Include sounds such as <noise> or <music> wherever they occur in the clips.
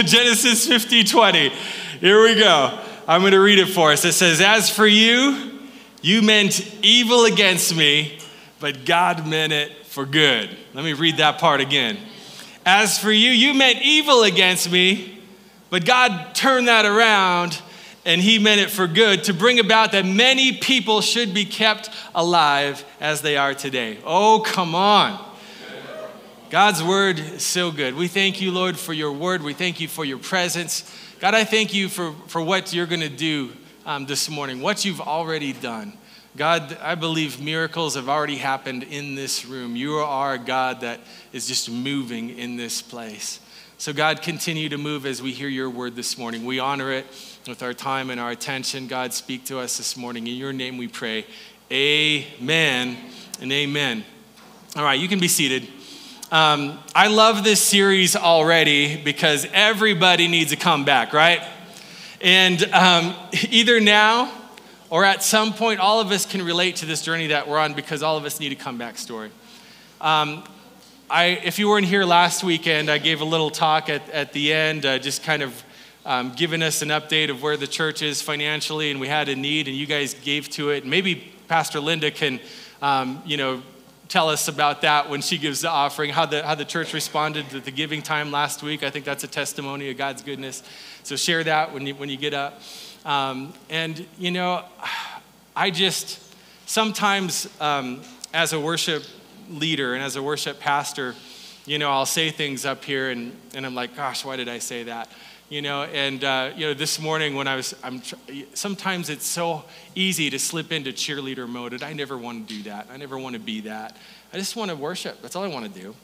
<laughs> Genesis 50 20. Here we go. I'm going to read it for us. It says, As for you, you meant evil against me, but God meant it for good. Let me read that part again. As for you, you meant evil against me, but God turned that around and he meant it for good to bring about that many people should be kept alive as they are today. Oh, come on. God's word is so good. We thank you, Lord, for your word. We thank you for your presence. God, I thank you for, for what you're going to do um, this morning, what you've already done. God, I believe miracles have already happened in this room. You are a God that is just moving in this place. So, God, continue to move as we hear your word this morning. We honor it with our time and our attention. God, speak to us this morning. In your name we pray. Amen and amen. All right, you can be seated. Um, I love this series already because everybody needs a comeback, right? And um, either now or at some point, all of us can relate to this journey that we're on because all of us need a comeback story. Um, I, if you weren't here last weekend, I gave a little talk at, at the end, uh, just kind of um, giving us an update of where the church is financially, and we had a need, and you guys gave to it. Maybe Pastor Linda can, um, you know, tell us about that when she gives the offering, how the, how the church responded to the giving time last week. I think that's a testimony of God's goodness. So share that when you, when you get up. Um, and, you know, I just sometimes, um, as a worship leader and as a worship pastor, you know, I'll say things up here and, and I'm like, gosh, why did I say that? You know and uh, you know this morning when i was i'm sometimes it's so easy to slip into cheerleader mode and i never want to do that. I never want to be that. I just want to worship. That's all i want to do.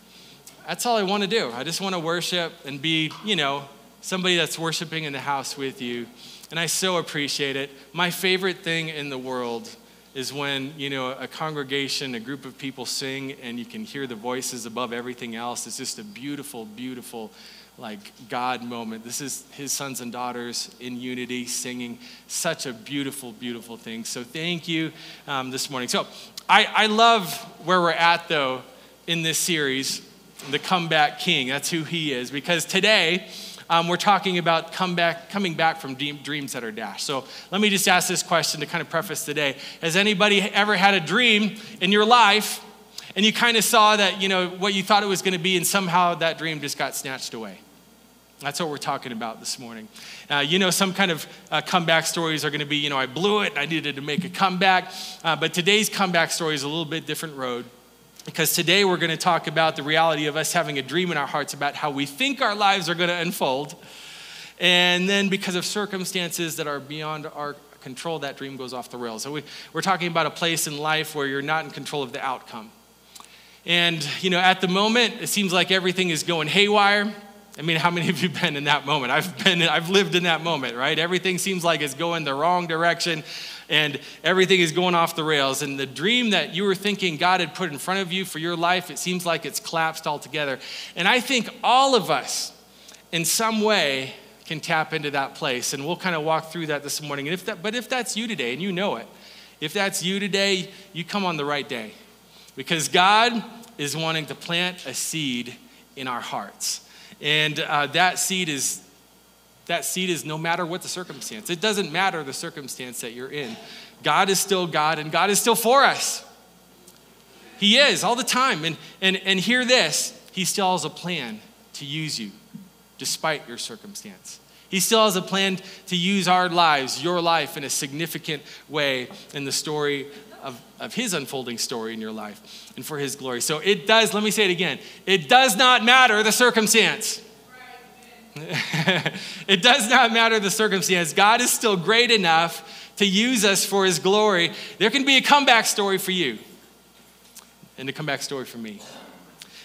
That's all i want to do. I just want to worship and be you know somebody that's worshiping in the house with you and i so appreciate it. My favorite thing in the world is when you know a congregation a group of people sing and you can hear the voices above everything else. It's just a beautiful beautiful like God moment. This is his sons and daughters in unity singing such a beautiful, beautiful thing. So thank you um, this morning. So I, I love where we're at though in this series, the comeback king. That's who he is because today um, we're talking about come back, coming back from dreams that are dashed. So let me just ask this question to kind of preface today. Has anybody ever had a dream in your life and you kind of saw that, you know, what you thought it was going to be and somehow that dream just got snatched away? That's what we're talking about this morning. Uh, you know, some kind of uh, comeback stories are going to be, you know, I blew it, I needed to make a comeback. Uh, but today's comeback story is a little bit different road because today we're going to talk about the reality of us having a dream in our hearts about how we think our lives are going to unfold. And then because of circumstances that are beyond our control, that dream goes off the rails. So we, we're talking about a place in life where you're not in control of the outcome. And, you know, at the moment, it seems like everything is going haywire. I mean, how many of you have <laughs> been in that moment? I've been, I've lived in that moment, right? Everything seems like it's going the wrong direction and everything is going off the rails. And the dream that you were thinking God had put in front of you for your life, it seems like it's collapsed altogether. And I think all of us, in some way, can tap into that place. And we'll kind of walk through that this morning. And if that, but if that's you today, and you know it, if that's you today, you come on the right day. Because God is wanting to plant a seed in our hearts. And uh, that seed is that seed is no matter what the circumstance. It doesn't matter the circumstance that you're in. God is still God and God is still for us. He is all the time. And, and, and hear this He still has a plan to use you despite your circumstance. He still has a plan to use our lives, your life, in a significant way in the story of, of his unfolding story in your life and for his glory. So it does, let me say it again, it does not matter the circumstance. <laughs> it does not matter the circumstance. God is still great enough to use us for his glory. There can be a comeback story for you and a comeback story for me.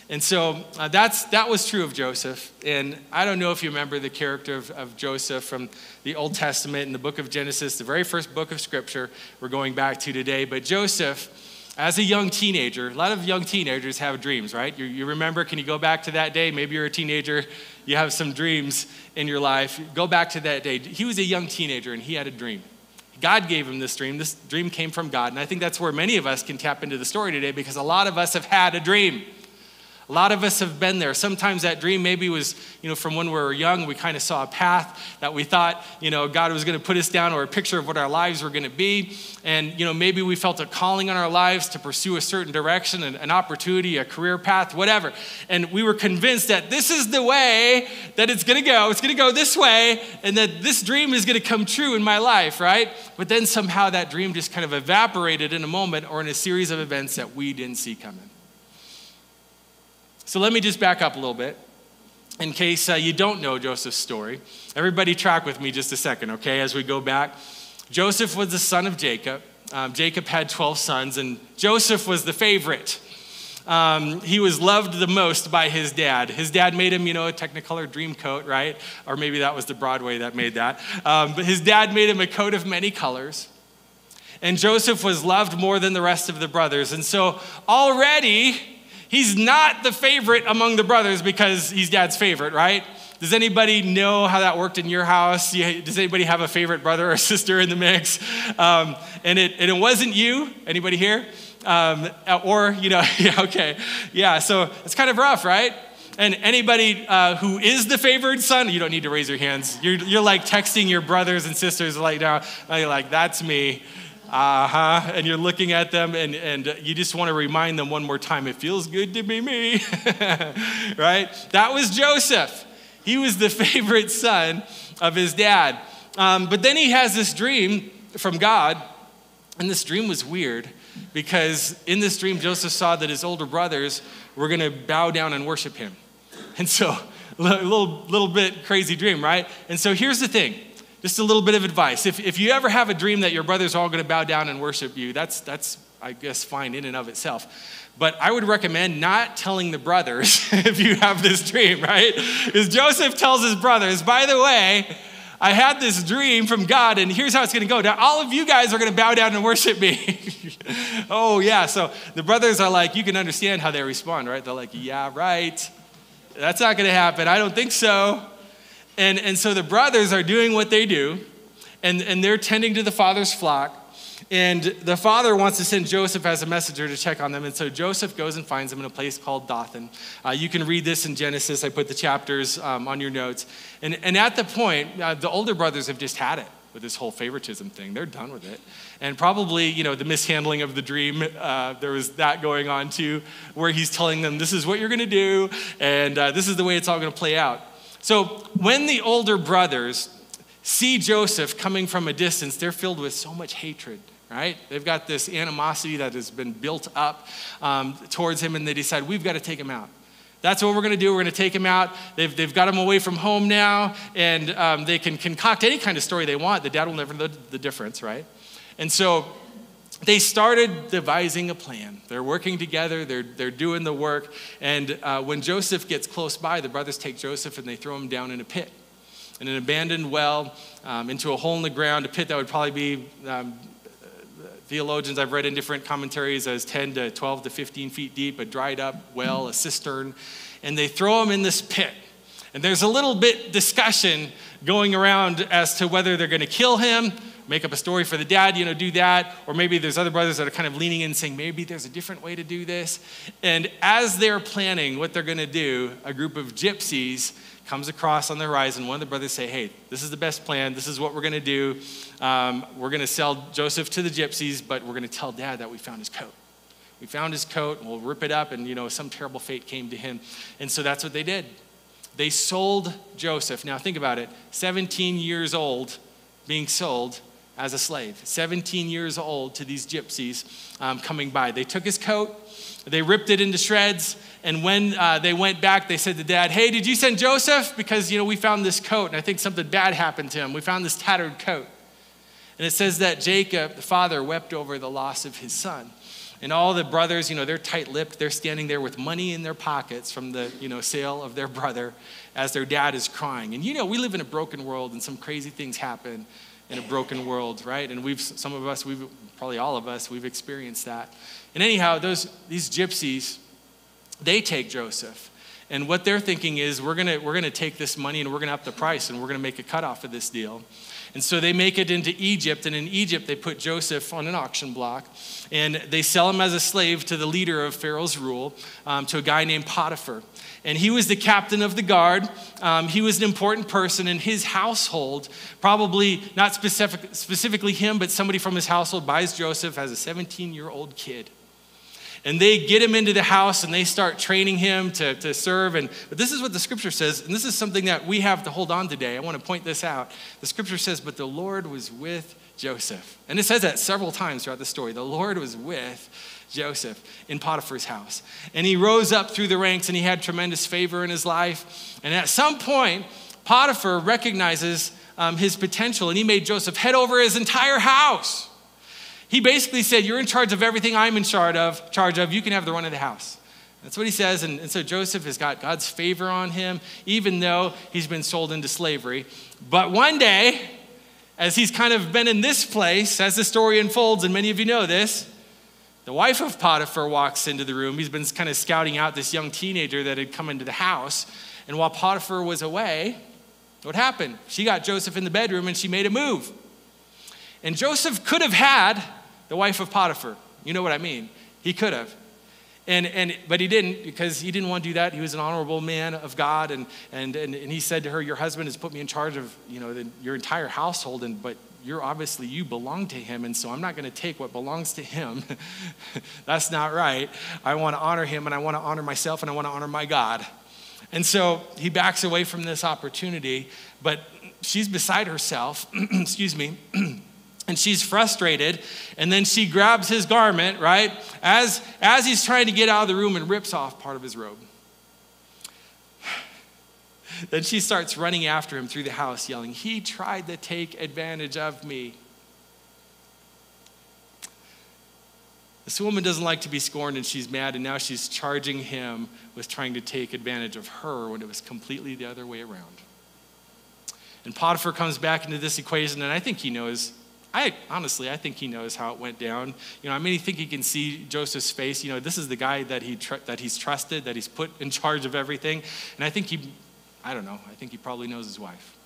And so uh, that's, that was true of Joseph. And I don't know if you remember the character of, of Joseph from the Old Testament in the book of Genesis, the very first book of Scripture we're going back to today. But Joseph, as a young teenager, a lot of young teenagers have dreams, right? You, you, remember, can you go back to that day? Maybe you're a teenager, you have some dreams in your life. Go back to that day. He was a young teenager and he had a dream. God gave him this dream. This dream came from God. And I think that's where many of us can tap into the story today because a lot of us have had a dream. A lot of us have been there. Sometimes that dream maybe was, you know, from when we were young, we kind of saw a path that we thought, you know, God was going to put us down or a picture of what our lives were going to be. And, you know, maybe we felt a calling on our lives to pursue a certain direction, an, an opportunity, a career path, whatever. And we were convinced that this is the way that it's going to go. It's going to go this way, and that this dream is going to come true in my life, right? But then somehow that dream just kind of evaporated in a moment or in a series of events that we didn't see coming. So let me just back up a little bit in case uh, you don't know Joseph's story. Everybody, track with me just a second, okay, as we go back. Joseph was the son of Jacob. Um, Jacob had 12 sons, and Joseph was the favorite. Um, he was loved the most by his dad. His dad made him, you know, a Technicolor dream coat, right? Or maybe that was the Broadway that made that. Um, but his dad made him a coat of many colors. And Joseph was loved more than the rest of the brothers. And so already he's not the favorite among the brothers because he's dad's favorite, right? Does anybody know how that worked in your house? Does anybody have a favorite brother or <laughs> sister in the mix? Um, and, it, and it wasn't you. Anybody here? Um, or, you know, <laughs> yeah, okay. Yeah, so it's kind of rough, right? And anybody uh, who is the favored son, you don't need to raise your hands. You're, you're like texting your brothers and sisters like you're like, that's me uh-huh and you're looking at them and, and you just want to remind them one more time it feels good to be me. <laughs> Right? That was joseph. He was the <laughs> favorite son of his dad. Um, but then he has this dream from god and this dream was weird because in this dream joseph saw that his older brothers were going to bow down and worship him. And so <laughs> a little, little bit crazy dream right? And so here's the thing just a little bit of advice. If, if you ever have a dream that your brothers all going to bow down and worship you, that's, that's, I guess, fine in and of itself. But I would recommend not telling the brothers <laughs> if you have this dream, right? Because Joseph tells his brothers, by the way, I had this dream from God, and here's how it's going to go. Now, all of you guys are going to bow down and worship me. <laughs> oh, yeah. So the brothers are like, you can understand how they respond, right? They're like, yeah, right. That's not going to happen. I don't think so. And, and so the brothers are doing what they do, and, and they're tending to the father's flock. And the father wants to send Joseph as a messenger to check on them. And so Joseph goes and finds them in a place called Dothan. Uh, you can read this in Genesis. I put the chapters um, on your notes. And, and at the point, uh, the older brothers have just had it with this whole favoritism thing. They're done with it. And probably, you know, the mishandling of the dream, uh, there was that going on too, where he's telling them, this is what you're going to do, and uh, this is the way it's all going to play out. So when the older brothers see Joseph coming from a distance, they're filled with so much hatred, right? They've got this animosity that has been built up um, towards him, and they decide, we've got to take him out. That's what we're going to do. We're going to take him out. They've, they've got him away from home now, and um, they can concoct any kind of story they want. The dad will never know the difference, right? And so they started devising a plan. They're working together, they're, they're doing the work. And uh, when Joseph gets close by, the brothers take Joseph and they throw him down in a pit, in an abandoned well, um, into a hole in the ground, a pit that would probably be. Um, theologians I've read in different commentaries as 10 to 12 to 15 feet deep, a dried up well, a cistern, and they throw him in this pit. And there's a little bit discussion going around as to whether they're going to kill him make up a story for the dad, you know, do that. Or maybe there's other brothers that are kind of leaning in saying, maybe there's a different way to do this. And as they're planning what they're going to do, a group of gypsies comes across on the horizon. One of the brothers say, hey, this is the best plan. This is what we're going to do. Um, we're going to sell Joseph to the gypsies, but we're going to tell dad that we found his coat. We found his coat, and we'll rip it up, and, you know, some terrible fate came to him. And so that's what they did. They sold Joseph. Now, think about it 17 years old, being sold as a slave, 17 years old, to these gypsies um, coming by. They took his coat, they ripped it into shreds, and when uh, they went back, they said to dad, Hey, did you send Joseph? Because, you know, we found this coat, and I think something bad happened to him. We found this tattered coat. And it says that Jacob, the father, wept over the loss of his son. And all the brothers, you know, they're tight lipped. They're standing there with money in their pockets from the, you know, sale of their brother as their dad is crying. And, you know, we live in a broken world and some crazy things happen in a broken world, right? And we've, some of us, we've, probably all of us, we've experienced that. And anyhow, those, these gypsies, they take Joseph. And what they're thinking is, we're gonna, we're gonna take this money and we're gonna up the price and we're gonna make a cut off of this deal. And so they make it into Egypt, and in Egypt, they put Joseph on an auction block, and they sell him as a slave to the leader of Pharaoh's rule, um, to a guy named Potiphar. And he was the captain of the guard. Um, he was an important person in his household. Probably not specific, specifically him, but somebody from his household buys Joseph as a 17 year old kid and they get him into the house and they start training him to, to serve. And, but this is what the scripture says, and this is something that we have to hold on today. I want to point this out. The scripture says, But the Lord was with Joseph. And it says that several times throughout the story. The Lord was with Joseph in Potiphar's house. And he rose up through the ranks and he had tremendous favor in his life. And at some point, Potiphar recognizes um, his potential and he made Joseph head over his entire house. He basically said, You're in charge of everything I'm in charge of, charge of. You can have the run of the house. That's what he says. And, and, so Joseph has got God's favor on him, even though he's been sold into slavery. But one day, as he's kind of been in this place, as the story unfolds, and many of you know this, the wife of Potiphar walks into the room. He's been kind of scouting out this young teenager that had come into the house. And while Potiphar was away, what happened? She got Joseph in the bedroom and she made a move. And Joseph could have had the wife of Potiphar. You know what I mean? He could have. And, and, but he didn't because he didn't want to do that. He was an honorable man of God. And, and, and, and he said to her, Your husband has put me in charge of you know, the, your entire household, and, but you're obviously, you belong to him. And so I'm not going to take what belongs to him. <laughs> That's not right. I want to honor him, and I want to honor myself, and I want to honor my God. And so he backs away from this opportunity, but she's beside herself. <clears throat> Excuse me. <clears throat> and she's frustrated and then she grabs his garment right as as he's trying to get out of the room and rips off part of his robe then she starts running after him through the house yelling he tried to take advantage of me this woman doesn't like to be scorned and she's mad and now she's charging him with trying to take advantage of her when it was completely the other way around and potiphar comes back into this equation and i think he knows I honestly, I think he knows how it went down. You know, I mean, I think he can see Joseph's face. You know, this is the guy that he tr- that he's trusted, that he's put in charge of everything. And I think he, I don't know, I think he probably knows his wife.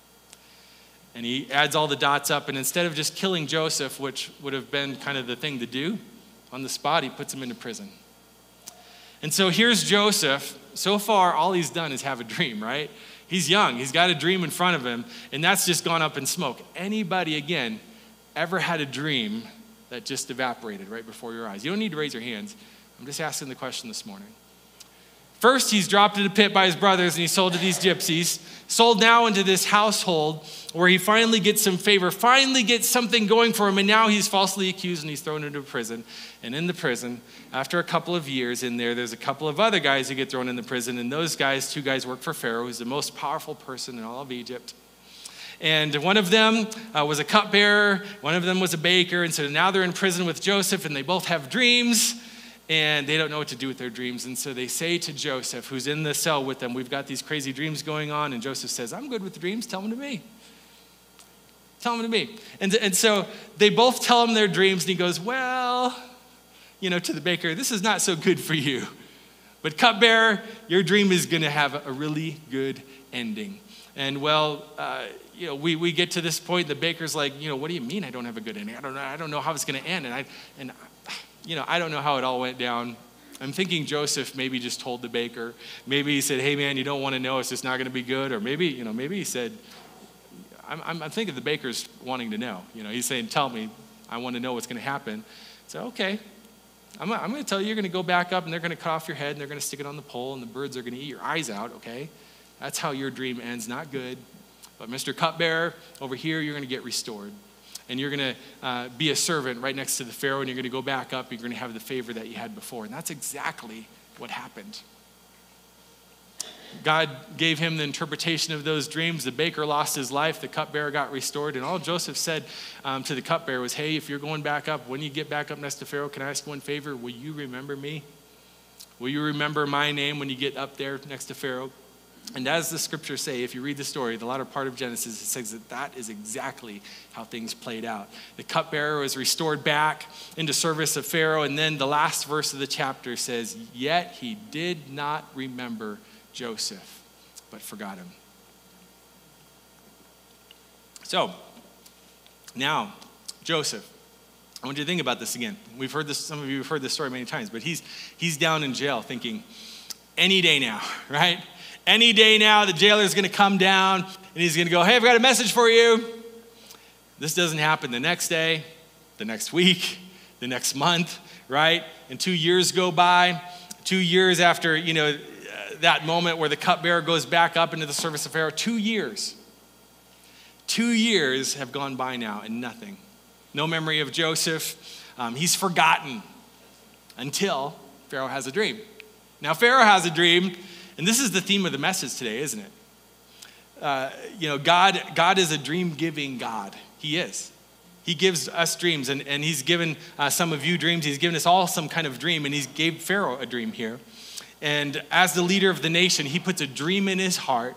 And he adds all the dots up, and instead of just killing Joseph, which would have been kind of the thing to do, on the spot, he puts him into prison. And so here's Joseph. So far, all he's done is have a dream, right? He's young, he's got a dream in front of him, and that's just gone up in smoke. Anybody, again, ever had a dream that just evaporated right before your eyes? You don't need to raise your hands. I'm just asking the question this morning. First, he's dropped in a pit by his brothers and he's sold to these gypsies. Sold now into this household where he finally gets some favor, finally gets something going for him, and now he's falsely accused and he's thrown into prison. And in the prison, after a couple of years in there, there's a couple of other guys who get thrown in the prison, and those guys, two guys, work for Pharaoh, who's the most powerful person in all of Egypt. And one of them uh, was a cupbearer, one of them was a baker. And so now they're in prison with Joseph, and they both have dreams, and they don't know what to do with their dreams. And so they say to Joseph, who's in the cell with them, We've got these crazy dreams going on. And Joseph says, I'm good with dreams, tell them to me. Tell them to me. And, and so they both tell him their dreams, and he goes, Well, you know, to the baker, this is not so good for you. But, cupbearer, your dream is going to have a really good ending. And well, uh, you know, we, we get to this point, the baker's like, you know, what do you mean I don't have a good ending? I don't know, I don't know how it's going to end. And I, and, you know, I don't know how it all went down. I'm thinking Joseph maybe just told the baker. Maybe he said, hey, man, you don't want to know. It's just not going to be good. Or maybe, you know, maybe he said, I'm, I'm, I'm thinking the baker's wanting to know. You know, he's saying, tell me, I want to know what's going to happen. So, okay, I'm, I'm going to tell you, you're going to go back up and they're going to cut off your head and they're going to stick it on the pole and the birds are going to eat your eyes out, okay? That's how your dream ends. Not good. But Mr. Cupbearer, over here, you're going to get restored. And you're going to uh, be a servant right next to the Pharaoh, and you're going to go back up. You're going to have the favor that you had before. And that's exactly what happened. God gave him the interpretation of those dreams. The baker lost his life. The cupbearer got restored. And all Joseph said um, to the cupbearer was, Hey, if you're going back up, when you get back up next to Pharaoh, can I ask one favor? Will you remember me? Will you remember my name when you get up there next to Pharaoh? And as the scriptures say, if you read the story, the latter part of Genesis, it says that that is exactly how things played out. The cupbearer was restored back into service of Pharaoh, and then the last verse of the chapter says, Yet he did not remember Joseph, but forgot him. So, Now, Joseph, I want you to think about this again. We've heard this, some of you have heard this story many times, but he's, he's down in jail thinking, any day now, <laughs> right? Any day now, the jailer is going to come down and he's going to go, hey, I've got a message for you. This doesn't happen the next day, the next week, the next month, right? And two years go by. Two years after, you know, that moment where the cupbearer goes back up into the service of Pharaoh, two years. Two years have gone by now and nothing. No memory of Joseph. Um, he's forgotten until Pharaoh has a dream. Now, Pharaoh has a dream, and this is the theme of the message today, isn't it? Uh, you know, God, God is a dream giving God. He is. He gives us dreams, and, and He's given uh, some of you dreams. He's given us all some kind of dream, and He gave Pharaoh a dream here. And as the leader of the nation, He puts a dream in his heart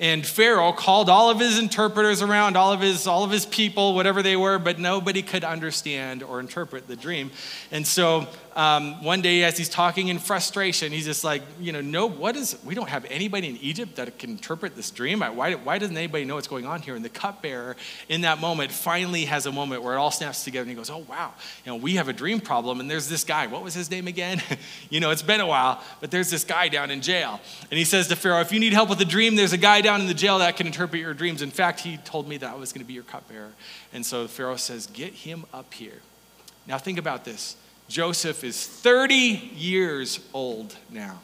and Pharaoh called all of his interpreters around, all of his, all of his people, whatever they were, but nobody could understand or interpret the dream. And so um, one day, as he's talking in frustration, he's just like, you know, no, what is, we don't have anybody in Egypt that can interpret this dream. Why, why doesn't anybody know what's going on here? And the cupbearer in that moment finally has a moment where it all snaps together and he goes, oh, wow, you know, we have a dream problem. And there's this guy, what was his name again? <laughs> you know, it's been a while, but there's this guy down in jail. And he says to Pharaoh, if you need help with a dream, there's a guy down in the jail that can interpret your dreams. In fact, he told me that I was going to be your cupbearer. And so Pharaoh says, Get him up here. Now, think about this Joseph is 30 years old now,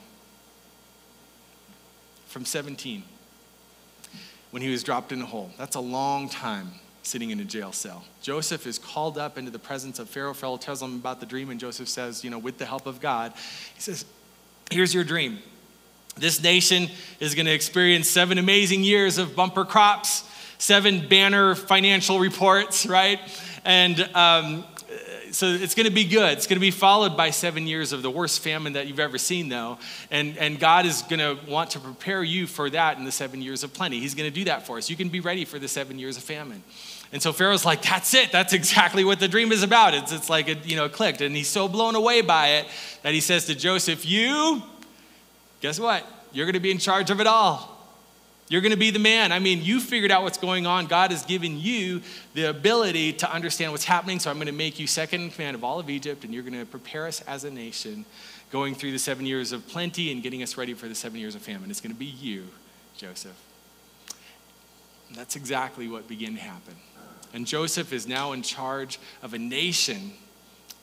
from 17, when he was dropped in a hole. That's a long time sitting in a jail cell. Joseph is called up into the presence of Pharaoh. Pharaoh tells him about the dream, and Joseph says, You know, with the help of God, he says, Here's your dream. This nation is going to experience seven amazing years of bumper crops, seven banner financial reports, right? And um, so it's going to be good. It's going to be followed by seven years of the worst famine that you've ever seen, though. And, and God is going to want to prepare you for that in the seven years of plenty. He's going to do that for us. You can be ready for the seven years of famine. And so Pharaoh's like, that's it. That's exactly what the dream is about. It's, it's like it, you know, clicked. And he's so blown away by it that he says to Joseph, You guess what? You're going to be in charge of it all. You're going to be the man. I mean, you figured out what's going on. God has given you the ability to understand what's happening. So I'm going to make you second in command of all of Egypt, and you're going to prepare us as a nation going through the seven years of plenty and getting us ready for the seven years of famine. It's going to be you, Joseph. And that's exactly what began to happen. And Joseph is now in charge of a nation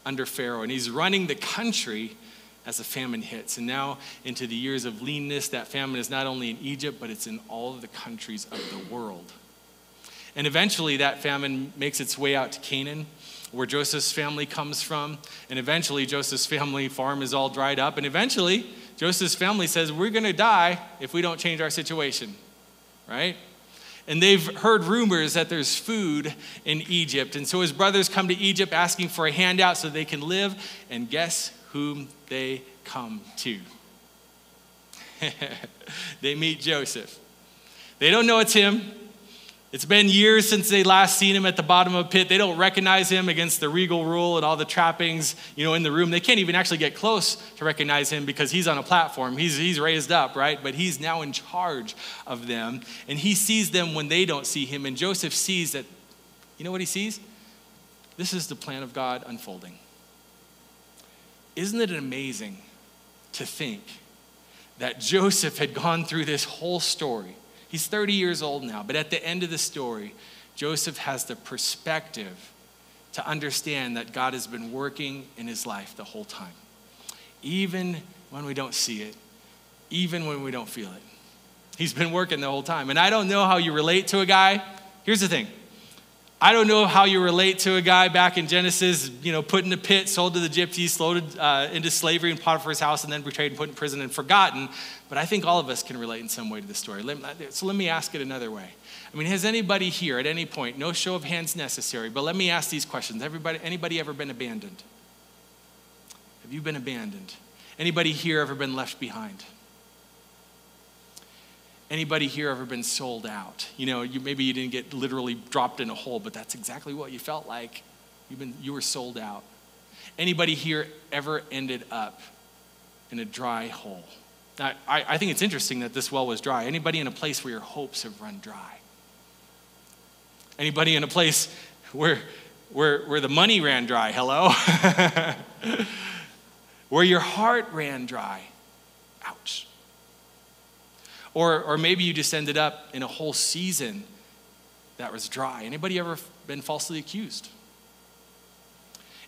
under Pharaoh, and he's running the country as the famine hits. And now into the years of leanness, that famine is not only in Egypt, but it's in all of the countries of the world. And eventually, that famine makes its way out to Canaan, where Joseph's family comes from. And eventually, Joseph's family farm is all dried up. And eventually, Joseph's family says, We're going to die if we don't change our situation, right? And they've heard rumors that there's food in Egypt. And so his brothers come to Egypt asking for a handout so they can live. And guess whom they come to. <laughs> they meet Joseph. They don't know it's him. It's been years since they last seen him at the bottom of a pit. They don't recognize him against the regal rule and all the trappings, you know, in the room. They can't even actually get close to recognize him because he's on a platform. He's, he's raised up, right? But he's now in charge of them. And he sees them when they don't see him. And Joseph sees that, you know what he sees? This is the plan of God unfolding. Isn't it amazing to think that Joseph had gone through this whole story? He's 30 years old now, but at the end of the story, Joseph has the perspective to understand that God has been working in his life the whole time, even when we don't see it, even when we don't feel it. He's been working the whole time. And I don't know how you relate to a guy. Here's the thing I don't know how you relate to a guy back in Genesis, you know, put in a pit, sold to the gypsies, sold uh, into slavery in Potiphar's house, and then betrayed and put in prison and forgotten. But I think all of us can relate in some way to the story. So let me ask it another way. I mean, has anybody here at any point, no show of hands necessary, but let me ask these questions. Everybody, anybody ever been abandoned? Have you been abandoned? Anybody here ever been left behind? Anybody here ever been sold out? You know, you, maybe you didn't get literally dropped in a hole, but that's exactly what you felt like. You've been, you were sold out. Anybody here ever ended up in a dry hole? Now, I, I think it's interesting that this well was dry. Anybody in a place where your hopes have run dry? Anybody in a place where, where, where the money ran dry. Hello? <laughs> where your heart ran dry. Or, or maybe you just ended up in a whole season that was dry. Anybody ever been falsely accused?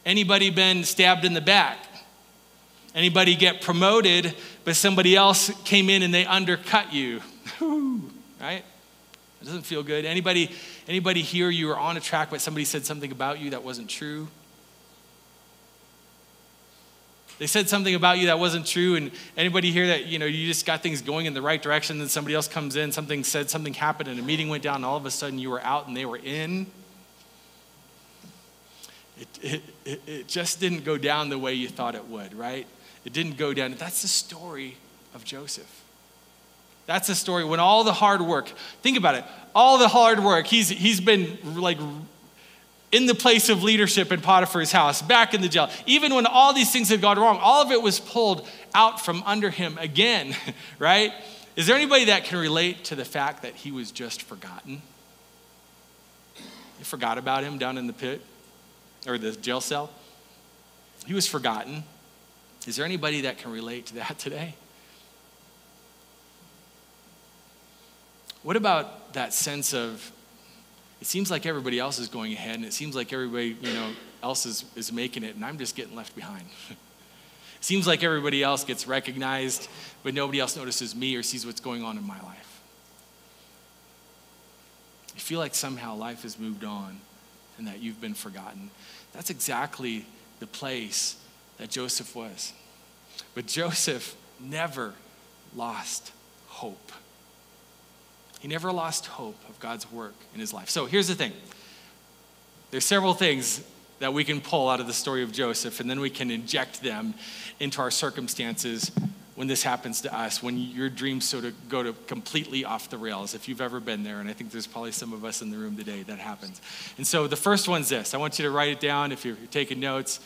Anybody been stabbed in the back? Anybody get promoted, but somebody else came in and they undercut you? <laughs> right? It doesn't feel good. Anybody, anybody here, you were on a track, but somebody said something about you that wasn't true? They said something about you that wasn't true, and anybody here that you know you just got things going in the right direction, then somebody else comes in, something said, something happened, and a meeting went down, and all of a sudden you were out and they were in. It, it, it, just didn't go down the way you thought it would, right? It didn't go down. That's the story of Joseph. That's the story. When all the hard work, think about it, all the hard work, he's, he's been like in the place of leadership in Potiphar's house, back in the jail. Even when all these things had gone wrong, all of it was pulled out from under him again, <laughs> right? Is there anybody that can relate to the fact that he was just forgotten? You forgot about him down in the pit or the jail cell? He was forgotten. Is there anybody that can relate to that today? What about that sense of it seems like everybody else is going ahead and it seems like everybody, you know, else is, is making it and I'm just getting left behind. <laughs> it seems like everybody else gets recognized, but nobody else notices me or sees what's going on in my life. You feel like somehow life has moved on and that you've been forgotten. That's exactly the place that Joseph was. But Joseph never lost hope. He never lost hope of God's work in his life. So here's the thing there's several things that we can pull out of the story of Joseph, and then we can inject them into our circumstances when this happens to us, when your dreams sort of go to completely off the rails, if you've ever been there, and I think there's probably some of us in the room today that happens. And so the first one's this I want you to write it down if you're taking notes.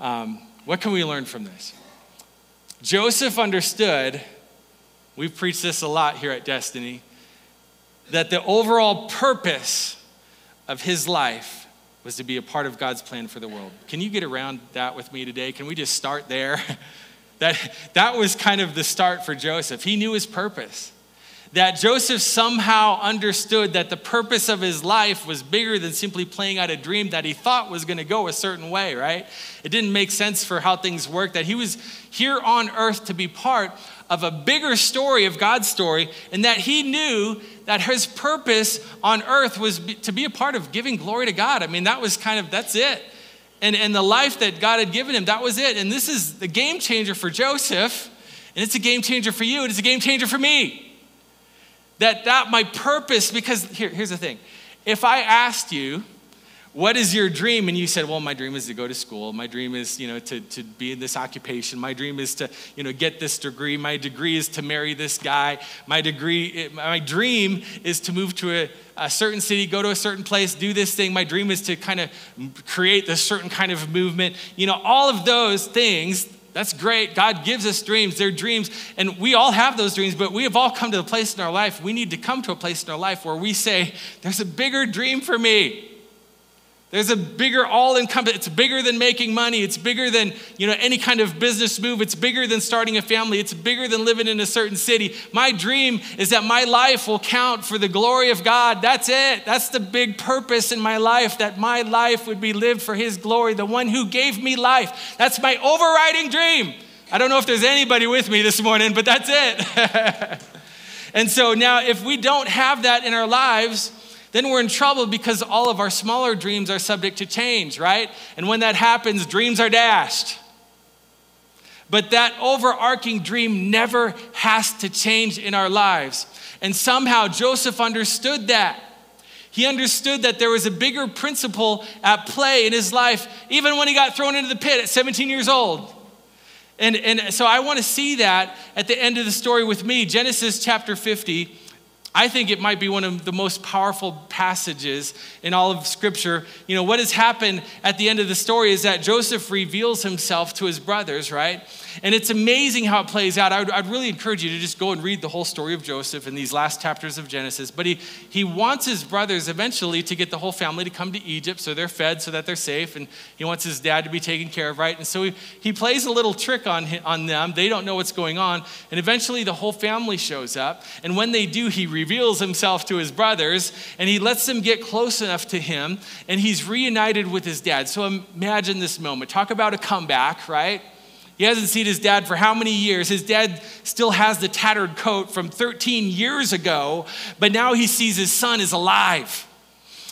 Um, what can we learn from this? Joseph understood, we've preached this a lot here at Destiny that the overall purpose of his life was to be a part of God's plan for the world. Can you get around that with me today? Can we just start there? <laughs> that, that was kind of the start for Joseph. He knew his purpose. That Joseph somehow understood that the purpose of his life was bigger than simply playing out a dream that he thought was going to go a certain way, right? It didn't make sense for how things worked, that he was here on earth to be part of a bigger story of God's story, and that he knew that his purpose on earth was to be a part of giving glory to God. I mean, that was kind of, that's it. And, and the life that God had given him, that was it. And this is the game changer for Joseph, and it's a game changer for you, and it's a game changer for me. That that my purpose, because here, here's the thing. If I asked you, what is your dream? And you said, well, my dream is to go to school. My dream is, you know, to, to be in this occupation. My dream is to, you know, get this degree. My degree is to marry this guy. My degree, my dream is to move to a, a certain city, go to a certain place, do this thing. My dream is to kind of create this certain kind of movement. You know, all of those things, that's great. God gives us dreams. They're dreams. And we all have those dreams, but we have all come to the place in our life. We need to come to a place in our life where we say, there's a bigger dream for me. There's a bigger all encompassing, it's bigger than making money. It's bigger than, you know, any kind of business move. It's bigger than starting a family. It's bigger than living in a certain city. My dream is that my life will count for the glory of God. That's it. That's the big purpose in my life, that my life would be lived for his glory, the one who gave me life. That's my overriding dream. I don't know if there's anybody with me this morning, but that's it. <laughs> and so now if we don't have that in our lives, then we're in trouble because all of our smaller dreams are subject to change, right? And when that happens, dreams are dashed. But that overarching dream never has to change in our lives. And somehow Joseph understood that. He understood that there was a bigger principle at play in his life, even when he got thrown into the pit at 17 years old. And, and so I want to see that at the end of the story with me. Genesis chapter 50, I think it might be one of the most powerful passages in all of Scripture. You know, what has happened at the end of the story is that Joseph reveals himself to his brothers, right? And it's amazing how it plays out. I would, I'd really encourage you to just go and read the whole story of Joseph in these last chapters of Genesis. But he, he wants his brothers eventually to get the whole family to come to Egypt so they're fed, so that they're safe. And he wants his dad to be taken care of, right? And so he, he plays a little trick on, on them. They don't know what's going on. And eventually the whole family shows up. And when they do, he reveals himself to his brothers and he lets them get close enough to him and he's reunited with his dad. So imagine this moment. Talk about a comeback, right? He hasn't seen his dad for how many years? His dad still has the tattered coat from 13 years ago, but now he sees his son is alive.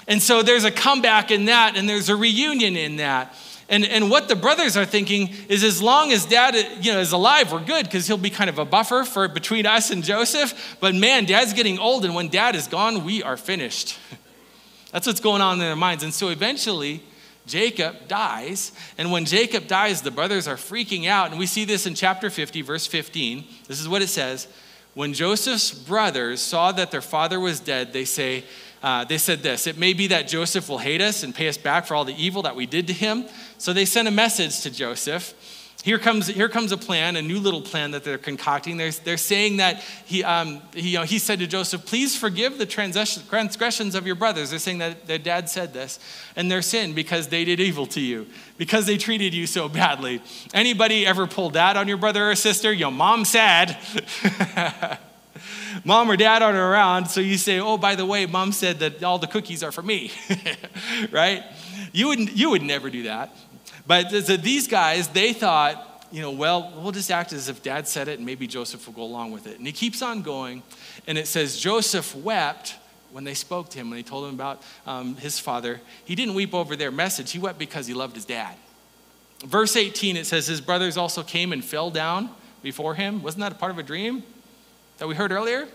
And so there's a comeback in that, and there's a reunion in that. And, and what the brothers are thinking is as long as dad you know, is alive, we're good because he'll be kind of a buffer for between us and Joseph. But man, dad's getting old, and when dad is gone, we are finished. <laughs> That's what's going on in their minds. And so eventually, Jacob dies. And when Jacob dies, the brothers are freaking out. And we see this in chapter 50, verse 15. This is what it says When Joseph's brothers saw that their father was dead, they say, uh, they said this It may be that Joseph will hate us and pay us back for all the evil that we did to him. So they sent a message to Joseph. Here comes, here comes a plan, a new little plan that they're concocting. They're, they're saying that he, um, he, you know, he said to Joseph, Please forgive the transgressions of your brothers. They're saying that their dad said this, and their sin because they did evil to you, because they treated you so badly. Anybody ever pulled that on your brother or sister? Your mom said. <laughs> mom or dad aren't around, so you say, Oh, by the way, mom said that all the cookies are for me, <laughs> right? You would, you would never do that. But so these guys, they thought, you know, well, we'll just act as if dad said it and maybe Joseph will go along with it. And he keeps on going. And it says, Joseph wept when they spoke to him, when they told him about um, his father. He didn't weep over their message, he wept because he loved his dad. Verse 18, it says, His brothers also came and fell down before him. Wasn't that a part of a dream? that we heard earlier?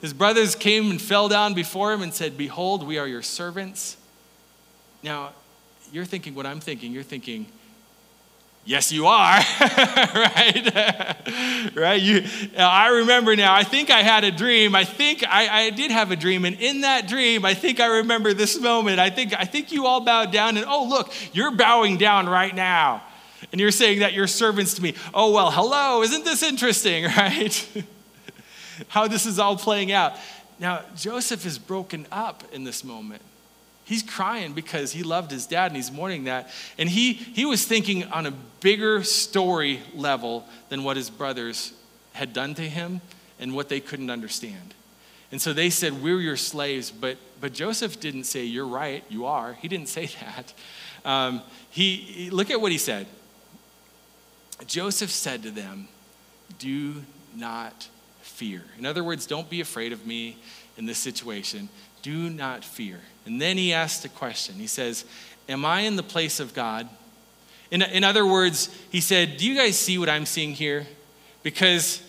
His brothers came and fell down before him and said, Behold, we are your servants. Now, you're thinking what I'm thinking. You're thinking, Yes, you are, <laughs> right? <laughs> right? You, I remember now. I think I had a dream. I think I, I did have a dream, and in that dream, I think I remember this moment. I think I think you all bowed down, and oh look, you're bowing down right now, and you're saying that you're servants to me. Oh well, hello, isn't this interesting, <laughs> right? how this is all playing out. Now, Joseph is broken up in this moment. He's crying because he loved his dad and he's mourning that. And he, he was thinking on a bigger story level than what his brothers had done to him and what they couldn't understand. And so they said, We're your slaves. But, but Joseph didn't say, You're right, you are. He didn't say <laughs> that. Um, he, look at what he said. Joseph said to them, Do not fear. In other words, don't be afraid of me in this situation. Do not fear. And then he asked a question. He says, Am I in the place of God? In, in other words, he said, Do you guys see what I'm seeing here? Because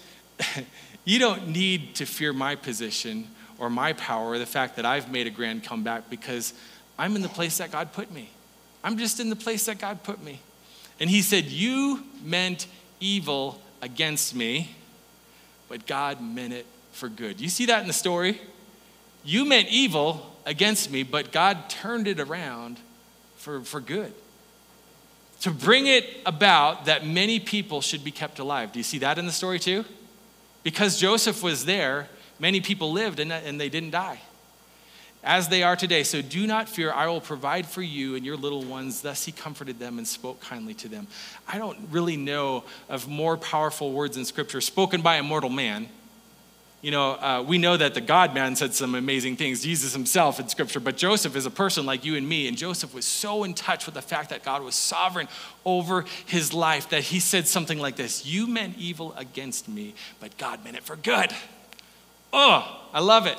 <laughs> you don't need to fear my position or my power or the fact that I've made a grand comeback because I'm in the place that God put me. I'm just in the place that God put me. And he said, You meant evil against me, but God meant it for good. You see that in the story? You meant evil against me, but God turned it around for, for good. To bring it about that many people should be kept alive. Do you see that in the story too? Because Joseph was there, many people lived and, and they didn't die as they are today. So do not fear, I will provide for you and your little ones. Thus he comforted them and spoke kindly to them. I don't really know of more powerful words in Scripture spoken by a mortal man. You know, uh, we know that the God man said some amazing things, Jesus himself in Scripture, but Joseph is a person like you and me, and Joseph was so in touch with the fact that God was sovereign over his life that he said something like this You meant evil against me, but God meant it for good. Oh, I love it.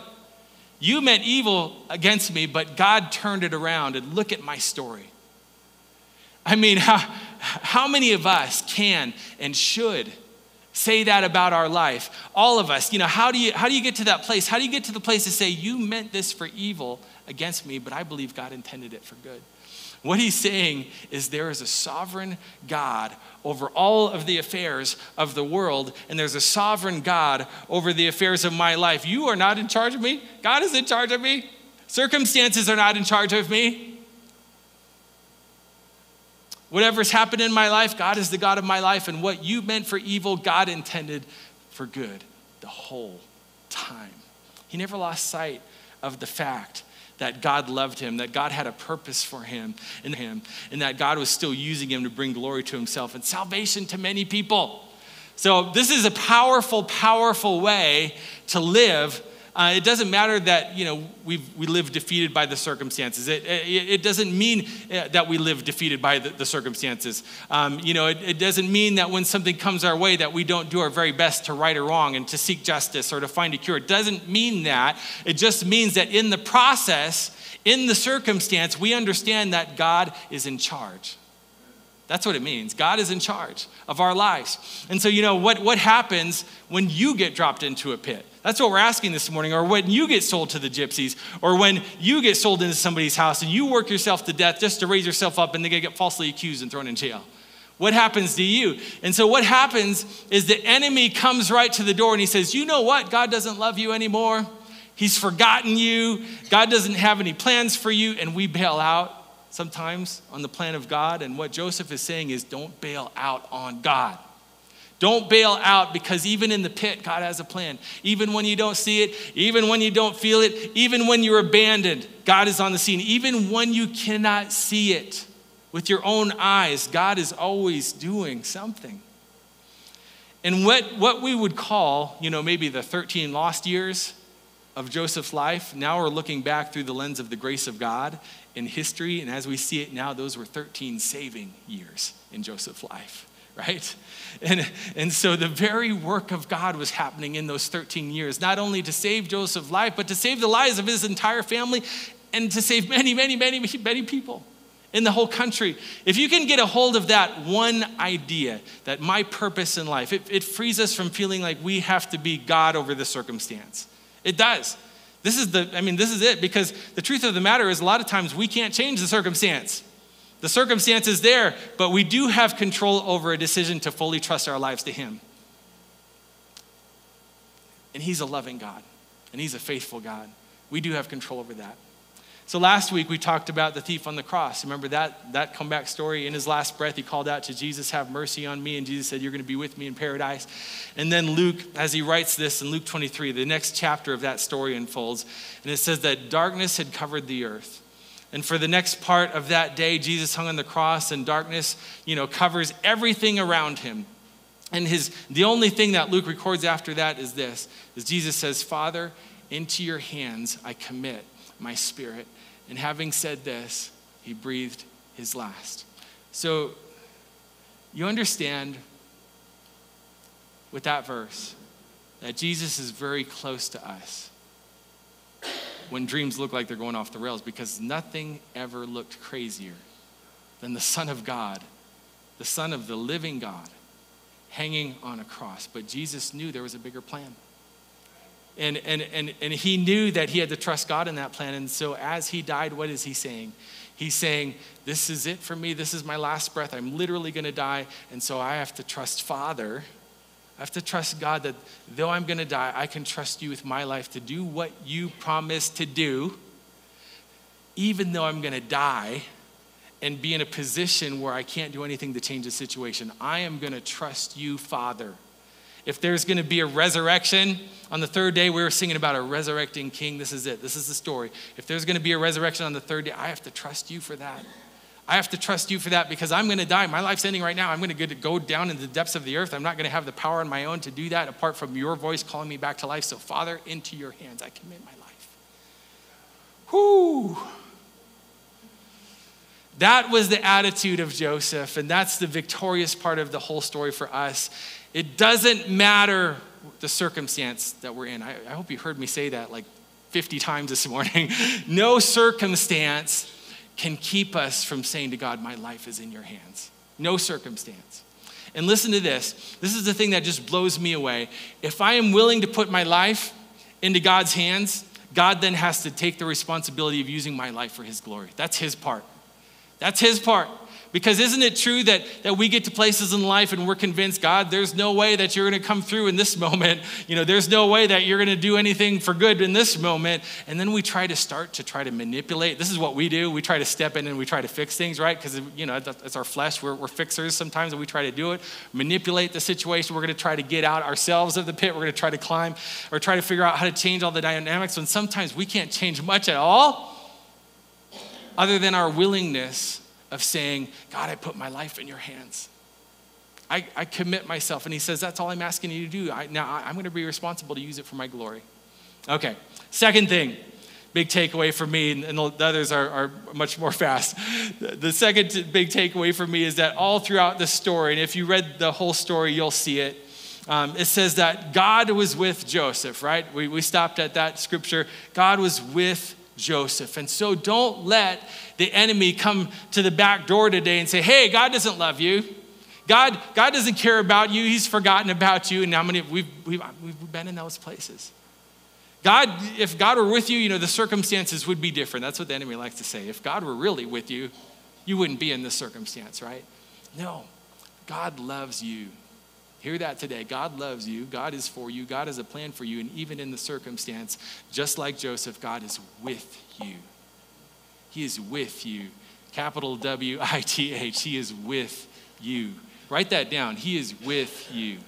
You meant evil against me, but God turned it around. And look at my story. I mean, <laughs> how, how many of us can and should say that about our life? All of us. You know, how do you, how do you get to that place? How do you get to the place to say, You meant this for evil against me, but I believe God intended it for good? What he's saying is there is a sovereign God over all of the affairs of the world, and there's a sovereign God over the affairs of my life. You are not in charge of me. God is in charge of me. Circumstances are not in charge of me. Whatever's happened in my life, God is the God of my life, and what you meant for evil, God intended for good the whole time. He never lost sight of the fact that God loved him, that God had a purpose for him in him, and that God was still using him to bring glory to himself and salvation to many people. So, this is a powerful, powerful way to live uh, it doesn't matter that you know we we live defeated by the circumstances. It, it, it doesn't mean uh, that we live defeated by the, the circumstances. Um, you know, it, it, doesn't mean that when something comes our way that we don't do our very best to right or wrong and to seek justice or to find a cure. It doesn't mean that. It just means that in the process, in the circumstance, we understand that God is in charge. That's what it means. God is in charge of our lives. And so, you know, what, what happens when you get dropped into a pit? That's what we're asking this morning. Or when you get sold to the gypsies, or when you get sold into somebody's house and you work yourself to death just to raise yourself up and then get falsely accused and thrown in jail. What happens to you? And so, what happens is the enemy comes right to the door and he says, You know what? God doesn't love you anymore. He's forgotten you. God doesn't have any plans for you. And we bail out sometimes on the plan of God. And what Joseph is saying is, Don't bail out on God. Don't bail out because even in the pit, God has a plan. Even when you don't see it, even when you don't feel it, even when you're abandoned, God is on the scene. Even when you cannot see it with your own eyes, God is always doing something. And what, what we would call, you know, maybe the 13 lost years of Joseph's life, now we're looking back through the lens of the grace of God in history. And as we see it now, those were 13 saving years in Joseph's life right? And, and so the very work of God was happening in those 13 years, not only to save Joseph's life, but to save the lives of his entire family and to save many, many, many, many people in the whole country. If you can get a hold of that one idea, that my purpose in life, it, it frees us from feeling like we have to be God over the circumstance. It does. This is the, I mean, this is it because the truth of the matter is a lot of times we can't change the circumstance. The circumstance is there, but we do have control over a decision to fully trust our lives to Him. And He's a loving God, and He's a faithful God. We do have control over that. So last week we talked about the thief on the cross. Remember that, that comeback story? In his last breath, he called out to Jesus, Have mercy on me. And Jesus said, You're going to be with me in paradise. And then Luke, as he writes this in Luke 23, the next chapter of that story unfolds. And it says that darkness had covered the earth and for the next part of that day, Jesus hung on the cross and darkness, you know, covers everything around him. And his the only thing that Luke records after that is this is Jesus says, Father, into your hands I commit my spirit. And having said this, he breathed his last. So you understand with that verse that Jesus is very close to us when dreams look like they're going off the rails because nothing ever looked crazier than the Son of God, the Son of the living God, hanging on a cross. But Jesus knew there was a bigger plan. And, and, and, and he knew that he had to trust God in that plan. And so as he died, what is he saying? He's saying, This is it for me. This is my last breath. I'm literally going to die. And so I have to trust Father I have to trust God that though I'm going to die, I can trust you with my life to do what you promised to do, even though I'm going to die and be in a position where I can't do anything to change the situation. I am going to trust you, Father. If there's going to be a resurrection, on the third day, we were singing about a resurrecting king. This is it. This is the story. If there's going to be a resurrection on the third day, I have to trust you for that. I have to trust you for that because I'm going to die. My life's ending right now. I'm going to go down in the depths of the earth. I'm not going to have the power on my own to do that apart from your voice calling me back to life. So, Father, into your hands I commit my life. Whoo! That was the attitude of Joseph, and that's the victorious part of the whole story for us. It doesn't matter the circumstance that we're in. I, I hope you heard me say that like 50 times this morning. <laughs> no circumstance can keep us from saying to God, My life is in your hands. No circumstance. And listen to this this is the thing that just blows me away. If I am willing to put my life into God's hands, God then has to take the responsibility of using my life for His glory. That's His part. That's his part. Because isn't it true that, that we get to places in life and we're convinced, God, there's no way that you're going to come through in this <laughs> moment. You know, there's no way that you're going to do anything for good in this moment. And then we try to start to try to manipulate. This is what we do. We try to step in and we try to fix things, right? Because, you know, it's our flesh. We're, we're fixers sometimes and we try to do it, manipulate the situation. We're going to try to get out ourselves of the pit. We're going to try to climb or try to figure out how to change all the dynamics when sometimes we can't change much at all other than our willingness of saying, God, I put my life in your hands. I, I commit myself. And he says, That's all I'm asking you to do. I, now I'm going to be responsible to use it for my glory. Okay, second thing, big takeaway for me, and the others are, are much more <laughs> fast. The second big takeaway for me is that all throughout the story, and if you read the whole story, you'll see it. Um, it says that God was with Joseph, right? We, we stopped at that scripture. God was with Joseph. And so don't let the enemy come to the back door today and say, hey, God doesn't love you. God, God doesn't care about you. He's forgotten about you. And how many, we've, we've, we've been in those places. God, if God were with you, you know, the circumstances would be different. That's what the enemy likes to say. If God were really with you, you wouldn't be in this circumstance, right? No, God loves you. Hear that today. God loves you. God is for you. God has a plan for you. And even in the circumstance, just like Joseph, God is with you. He is with you. Capital W I T H. He is with you. Write that down. He is with you.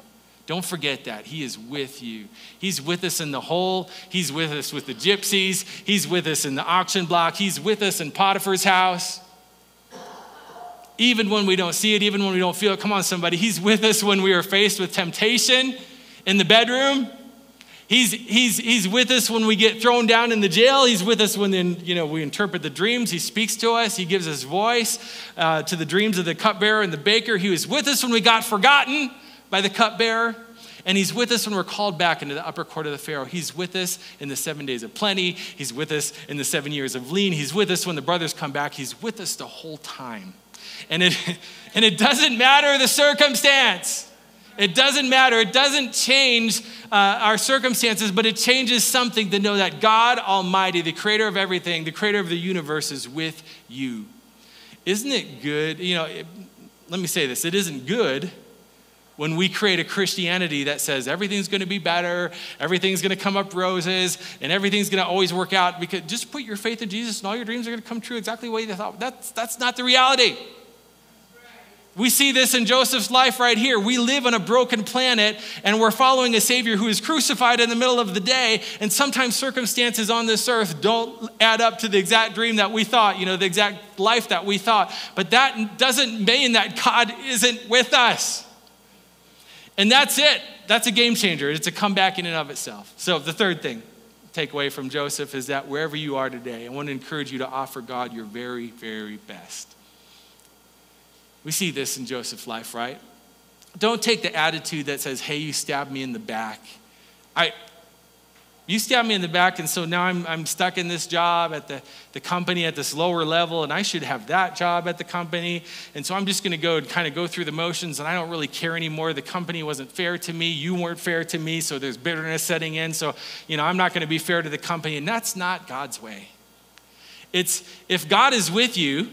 Don't forget that. He is with you. He's with us in the hole. He's with us with the gypsies. He's with us in the auction block. He's with us in Potiphar's house even when we don't see it, even when we don't feel it. Come on, somebody. He's with us when we are faced with temptation in the bedroom. He's, he's, he's with us when we get thrown down in the jail. He's with us when then, you know, we interpret the dreams. He speaks to us. He gives us voice uh, to the dreams of the cupbearer and the baker. He was with us when we got forgotten by the cupbearer. And he's with us when we're called back into the upper court of the Pharaoh. He's with us in the seven days of plenty. He's with us in the seven years of lean. He's with us when the brothers come back. He's with us the whole time. And it, <laughs> and it doesn't matter the circumstance. It doesn't matter. It doesn't change uh, our circumstances, but it changes something to know that God Almighty, the creator of everything, the creator of the universe, is with you. Isn't it good? You know, it, let me say this it isn't good when we create a Christianity that says everything's going to be better, everything's going to come up roses, and everything's going to always work out because just put your faith in Jesus and all your dreams are going to come true exactly the way you thought. That's, that's not the reality. We see this in Joseph's life right here. We live on a broken planet and we're following a Savior who is crucified in the middle of the day. And sometimes circumstances on this earth don't add up to the exact dream that we thought, you know, the exact life that we thought. But that doesn't mean that God isn't with us. And that's it. That's a game changer. It's a comeback in and of itself. So, the third thing, take away from Joseph, is that wherever you are today, I want to encourage you to offer God your very, very best. We see this in Joseph's life, right? Don't take the attitude that says, hey, you stabbed me in the back. I, you stabbed me in the back, and so now I'm, I'm stuck in this job at the, the company at this lower level, and I should have that job at the company. And so I'm just going to go and kind of go through the motions, and I don't really care anymore. The company wasn't fair to me. You weren't fair to me, so there's bitterness setting in. So, you know, I'm not going to be fair to the company. And that's not God's way. It's if God is with you,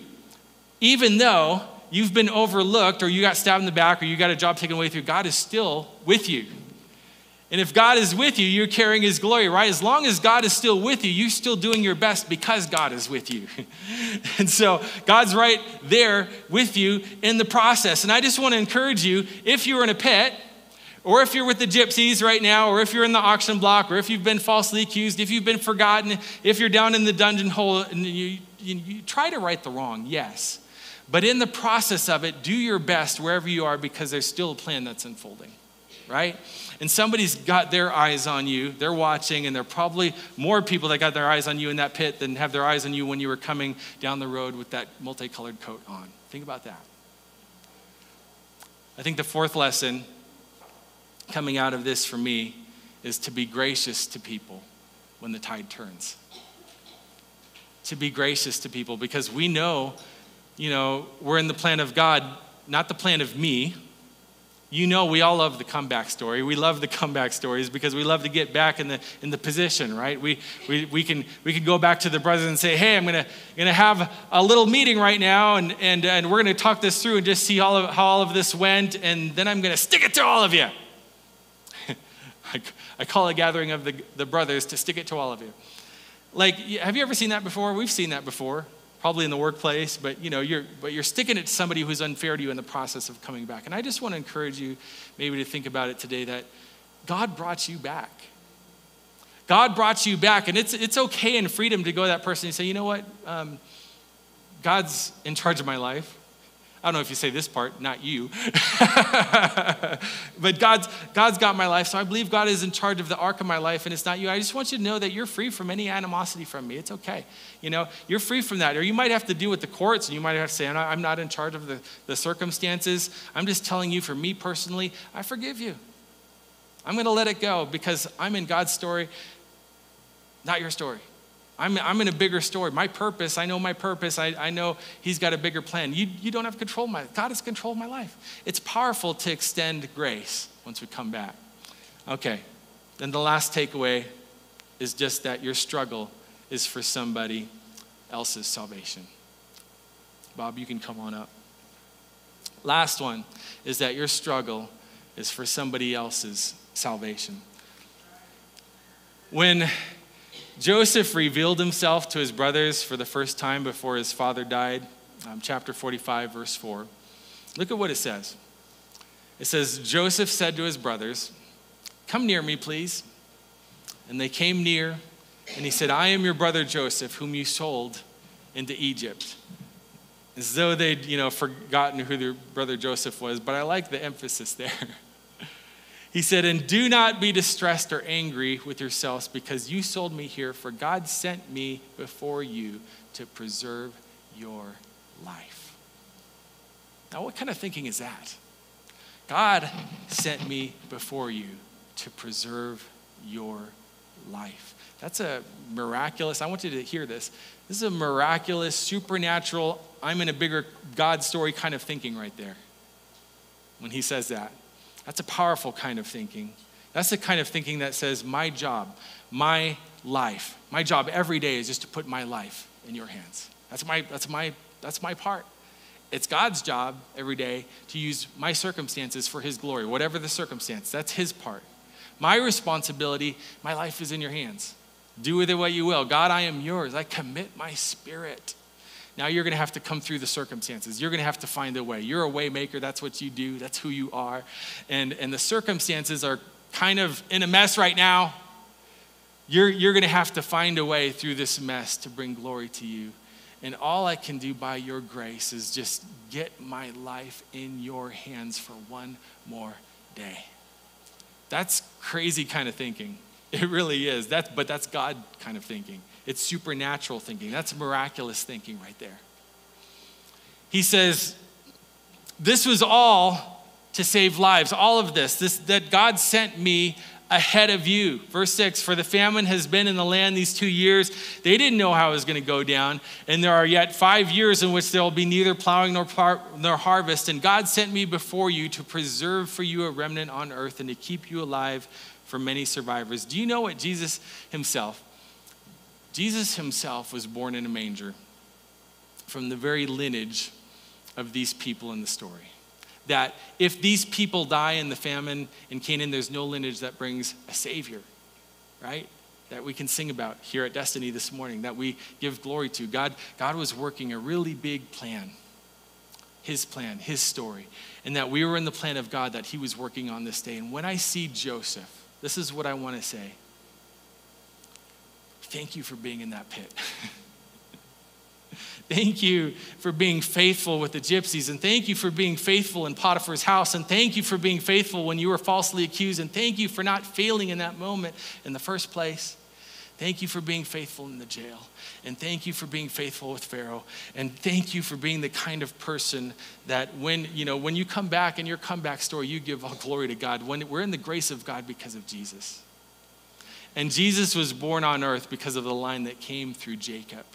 even though you've been overlooked or you got stabbed in the back or you got a job taken away through, God is still with you. And if God is with you, you're carrying his glory, right? As long as God is still with you, you're still doing your best because God is with you. <laughs> and so God's right there with you in the process. And I just want to encourage you if you're in a pit, or if you're with the gypsies right now, or if you're in the auction block, or if you've been falsely accused, if you've been forgotten, if you're down in the dungeon hole and you, you, you try to right the wrong, yes. But in the process of it, do your best wherever you are because there's still a plan that's unfolding, right? And somebody's got their eyes on you, they're watching, and there are probably more people that got their eyes on you in that pit than have their eyes on you when you were coming down the road with that multicolored coat on. Think about that. I think the fourth lesson coming out of this for me is to be gracious to people when the tide turns. To be gracious to people because we know you know, we're in the plan of God, not the plan of me, you know we all love the comeback story. We love the comeback stories because we love to get back in the in the position right? We we, we can we can go back to the brothers and say hey i'm gonna gonna have a little meeting right now and and, and we're gonna talk this through and just see all of how all of this went and then i'm gonna stick it to all of you. <laughs> I, I call a gathering of the, the brothers to stick it to all of you. Like have you ever seen that before? We've seen that before probably in the workplace, but you know, you're but you're sticking it to somebody who's unfair to you in the process of coming back. And I just want to encourage you maybe to think about it today that God brought you back. God brought you back, and it's it's okay in freedom to go to that person and say, you know what, um, God's in charge of my life. I don't know if you say this part, not you. <laughs> but God's, God's got my life, so I believe God is in charge of the arc of my life, and it's not you. I just want you to know that you're free from any animosity from me. It's okay. You know, you're free from that. Or you might have to deal with the courts, and you might have to say, I'm not, I'm not in charge of the, the circumstances. I'm just telling you, for me personally, I forgive you. I'm going to let it go because I'm in God's story, not your story. I'm, I'm in a bigger story. My purpose, I know my purpose. I, I know He's got a bigger plan. You, you don't have control of my God has control of my life. It's powerful to extend grace once we come back. Okay, then the last takeaway is just that your struggle is for somebody else's salvation. Bob, you can come on up. Last one is that your struggle is for somebody else's salvation. When Joseph revealed himself to his brothers for the first time before his father died. Um, chapter 45, verse 4. Look at what it says. It says, Joseph said to his brothers, Come near me, please. And they came near, and he said, I am your brother Joseph, whom you sold into Egypt. As though they'd, you know, forgotten who their brother Joseph was, but I like the emphasis there. <laughs> He said, And do not be distressed or angry with yourselves because you sold me here, for God sent me before you to preserve your life. Now, what kind of thinking is that? God sent me before you to preserve your life. That's a miraculous, I want you to hear this. This is a miraculous, supernatural, I'm in a bigger God story kind of thinking right there when he says that. That's a powerful kind of thinking. That's the kind of thinking that says, My job, my life, my job every day is just to put my life in your hands. That's my, that's my, that's my part. It's God's job every day to use my circumstances for His glory, whatever the circumstance. That's His part. My responsibility, my life is in your hands. Do with it what you will. God, I am yours. I commit my spirit. Now you're going to have to come through the circumstances. You're going to have to find a way. You're a waymaker. That's what you do. That's who you are. And, and the circumstances are kind of in a mess right now. You're, you're going to have to find a way through this mess to bring glory to you. And all I can do by your grace is just get my life in your hands for one more day. That's crazy kind of thinking. It really is. That's, but that's God kind of thinking. It's supernatural thinking. That's miraculous thinking right there. He says, This was all to save lives, all of this, this that God sent me ahead of you. Verse 6 For the famine has been in the land these two years. They didn't know how it was going to go down. And there are yet five years in which there will be neither plowing nor, par- nor harvest. And God sent me before you to preserve for you a remnant on earth and to keep you alive for many survivors. Do you know what Jesus himself Jesus himself was born in a manger from the very lineage of these people in the story. That if these people die in the famine in Canaan, there's no lineage that brings a Savior, right? That we can sing about here at Destiny this morning, that we give glory to. God, God was working a really big plan, His plan, His story, and that we were in the plan of God that He was working on this day. And when I see Joseph, this is what I want to say thank you for being in that pit. <laughs> thank you for being faithful with the gypsies, and thank you for being faithful in Potiphar's house, and thank you for being faithful when you were falsely accused, and thank you for not failing in that moment in the first place. Thank you for being faithful in the jail. And thank you for being faithful with Pharaoh. And thank you for being the kind of person that when, you know, when you come back in your comeback story, you give all glory to God. When we're in the grace of God because of Jesus. And Jesus was born on earth because of the line that came through Jacob.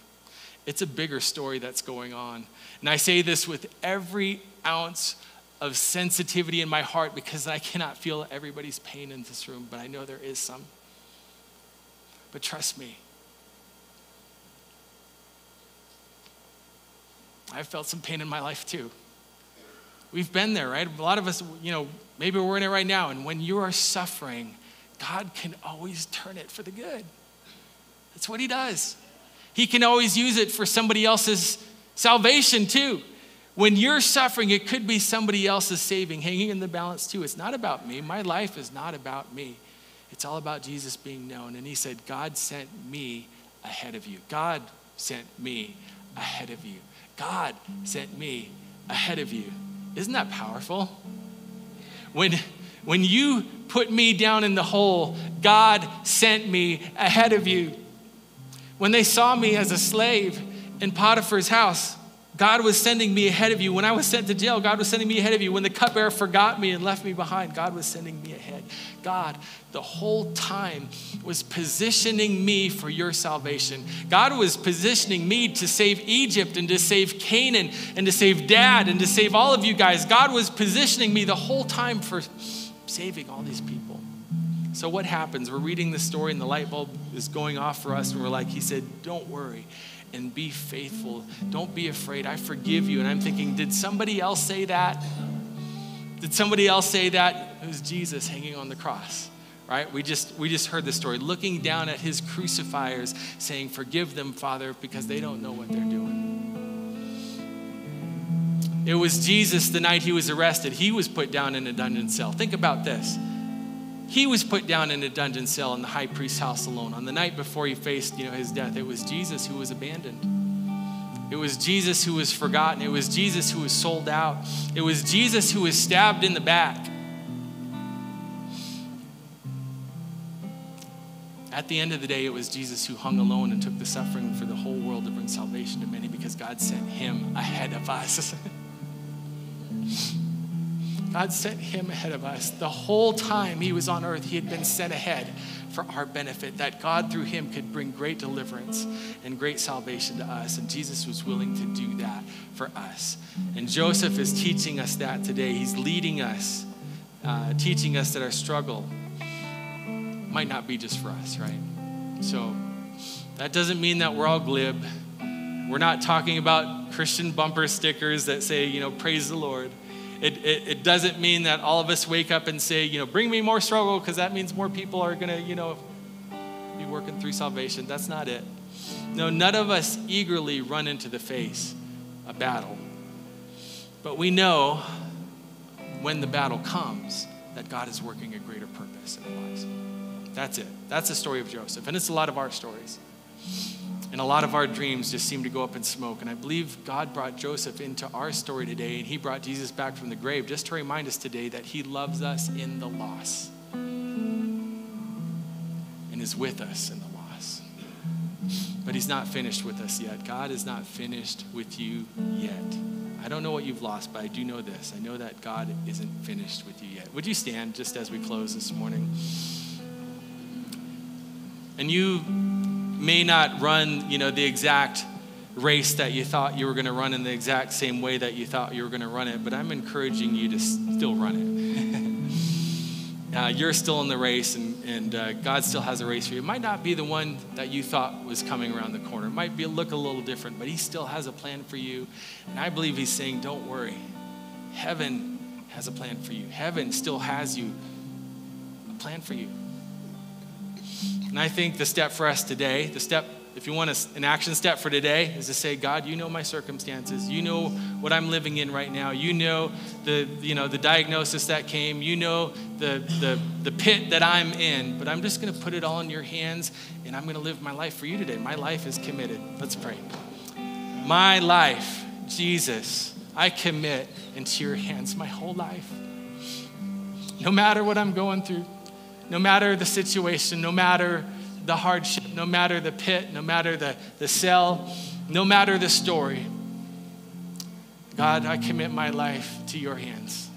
It's a bigger story that's going on. And I say this with every ounce of sensitivity in my heart because I cannot feel everybody's pain in this room, but I know there is some. But trust me, I've felt some pain in my life too. We've been there, right? A lot of us, you know, maybe we're in it right now. And when you are suffering, God can always turn it for the good. That's what He does. He can always use it for somebody else's salvation too. When you're suffering, it could be somebody else's saving, hanging in the balance too. It's not about me. My life is not about me. It's all about Jesus being known. And He said, God sent me ahead of you. God sent me ahead of you. God sent me ahead of you. Isn't that powerful? When, when you put me down in the hole, God sent me ahead of you. When they saw me as a slave in Potiphar's house, God was sending me ahead of you. When I was sent to jail, God was sending me ahead of you. When the cupbearer forgot me and left me behind, God was sending me ahead. God, the whole time, was positioning me for your salvation. God was positioning me to save Egypt and to save Canaan and to save dad and to save all of you guys. God was positioning me the whole time for saving all these people. So, what happens? We're reading the story and the light bulb is going off for us, and we're like, He said, Don't worry and be faithful. Don't be afraid. I forgive you. And I'm thinking, did somebody else say that? Did somebody else say that? It was Jesus hanging on the cross. Right? We just we just heard the story looking down at his crucifiers saying, "Forgive them, Father, because they don't know what they're doing." It was Jesus the night he was arrested. He was put down in a dungeon cell. Think about this. He was put down in a dungeon cell in the high priest's house alone. On the night before he faced, you know, his death, it was Jesus who was abandoned. It was Jesus who was forgotten. It was Jesus who was sold out. It was Jesus who was stabbed in the back. At the end of the day, it was Jesus who hung alone and took the suffering for the whole world to bring salvation to many because God sent him ahead of us. <laughs> God sent him ahead of us. The whole time he was on earth, he had been sent ahead for our benefit, that God through him could bring great deliverance and great salvation to us. And Jesus was willing to do that for us. And Joseph is teaching us that today. He's leading us, uh, teaching us that our struggle might not be just for us, right? So that doesn't mean that we're all glib. We're not talking about Christian bumper stickers that say, you know, praise the Lord. It, it, it, doesn't mean that all of us wake up and say, you know, bring me more struggle because that means more people are going to, you know, be working through salvation. That's not it. No, none of us eagerly run into the face a battle. But we know when the battle comes that God is working a greater purpose in our lives. That's it. That's the story of Joseph. And it's a lot of our stories. And a lot of our dreams just seem to go up in smoke. And I believe God brought Joseph into our story today, and he brought Jesus back from the grave just to remind us today that he loves us in the loss and is with us in the loss. But he's not finished with us yet. God is not finished with you yet. I don't know what you've lost, but I do know this. I know that God isn't finished with you yet. Would you stand just as we close this morning? And you may not run, you know, the exact race that you thought you were going to run in the exact same way that you thought you were going to run it, but I'm encouraging you to still run it. <laughs> uh, you're still in the race, and, and uh, God still has a race for you. It might not be the one that you thought was coming around the corner. It might be look a little different, but He still has a plan for you. And I believe He's saying, "Don't worry. Heaven has a plan for you. Heaven still has you a plan for you." And I think the step for us today, the step, if you want an action step for today, is to say, God, you know my circumstances. You know what I'm living in right now. You know the, you know, the diagnosis that came. You know the, the, the pit that I'm in. But I'm just going to put it all in your hands, and I'm going to live my life for you today. My life is committed. Let's pray. My life, Jesus, I commit into your hands my whole life. No matter what I'm going through, no matter the situation, no matter the hardship, no matter the pit, no matter the, the cell, no matter the story. God, I commit my life to your hands.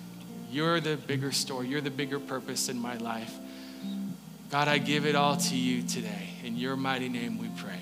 You're the bigger story, you're the bigger purpose in my life. God, I give it all to you today. In your mighty name we pray.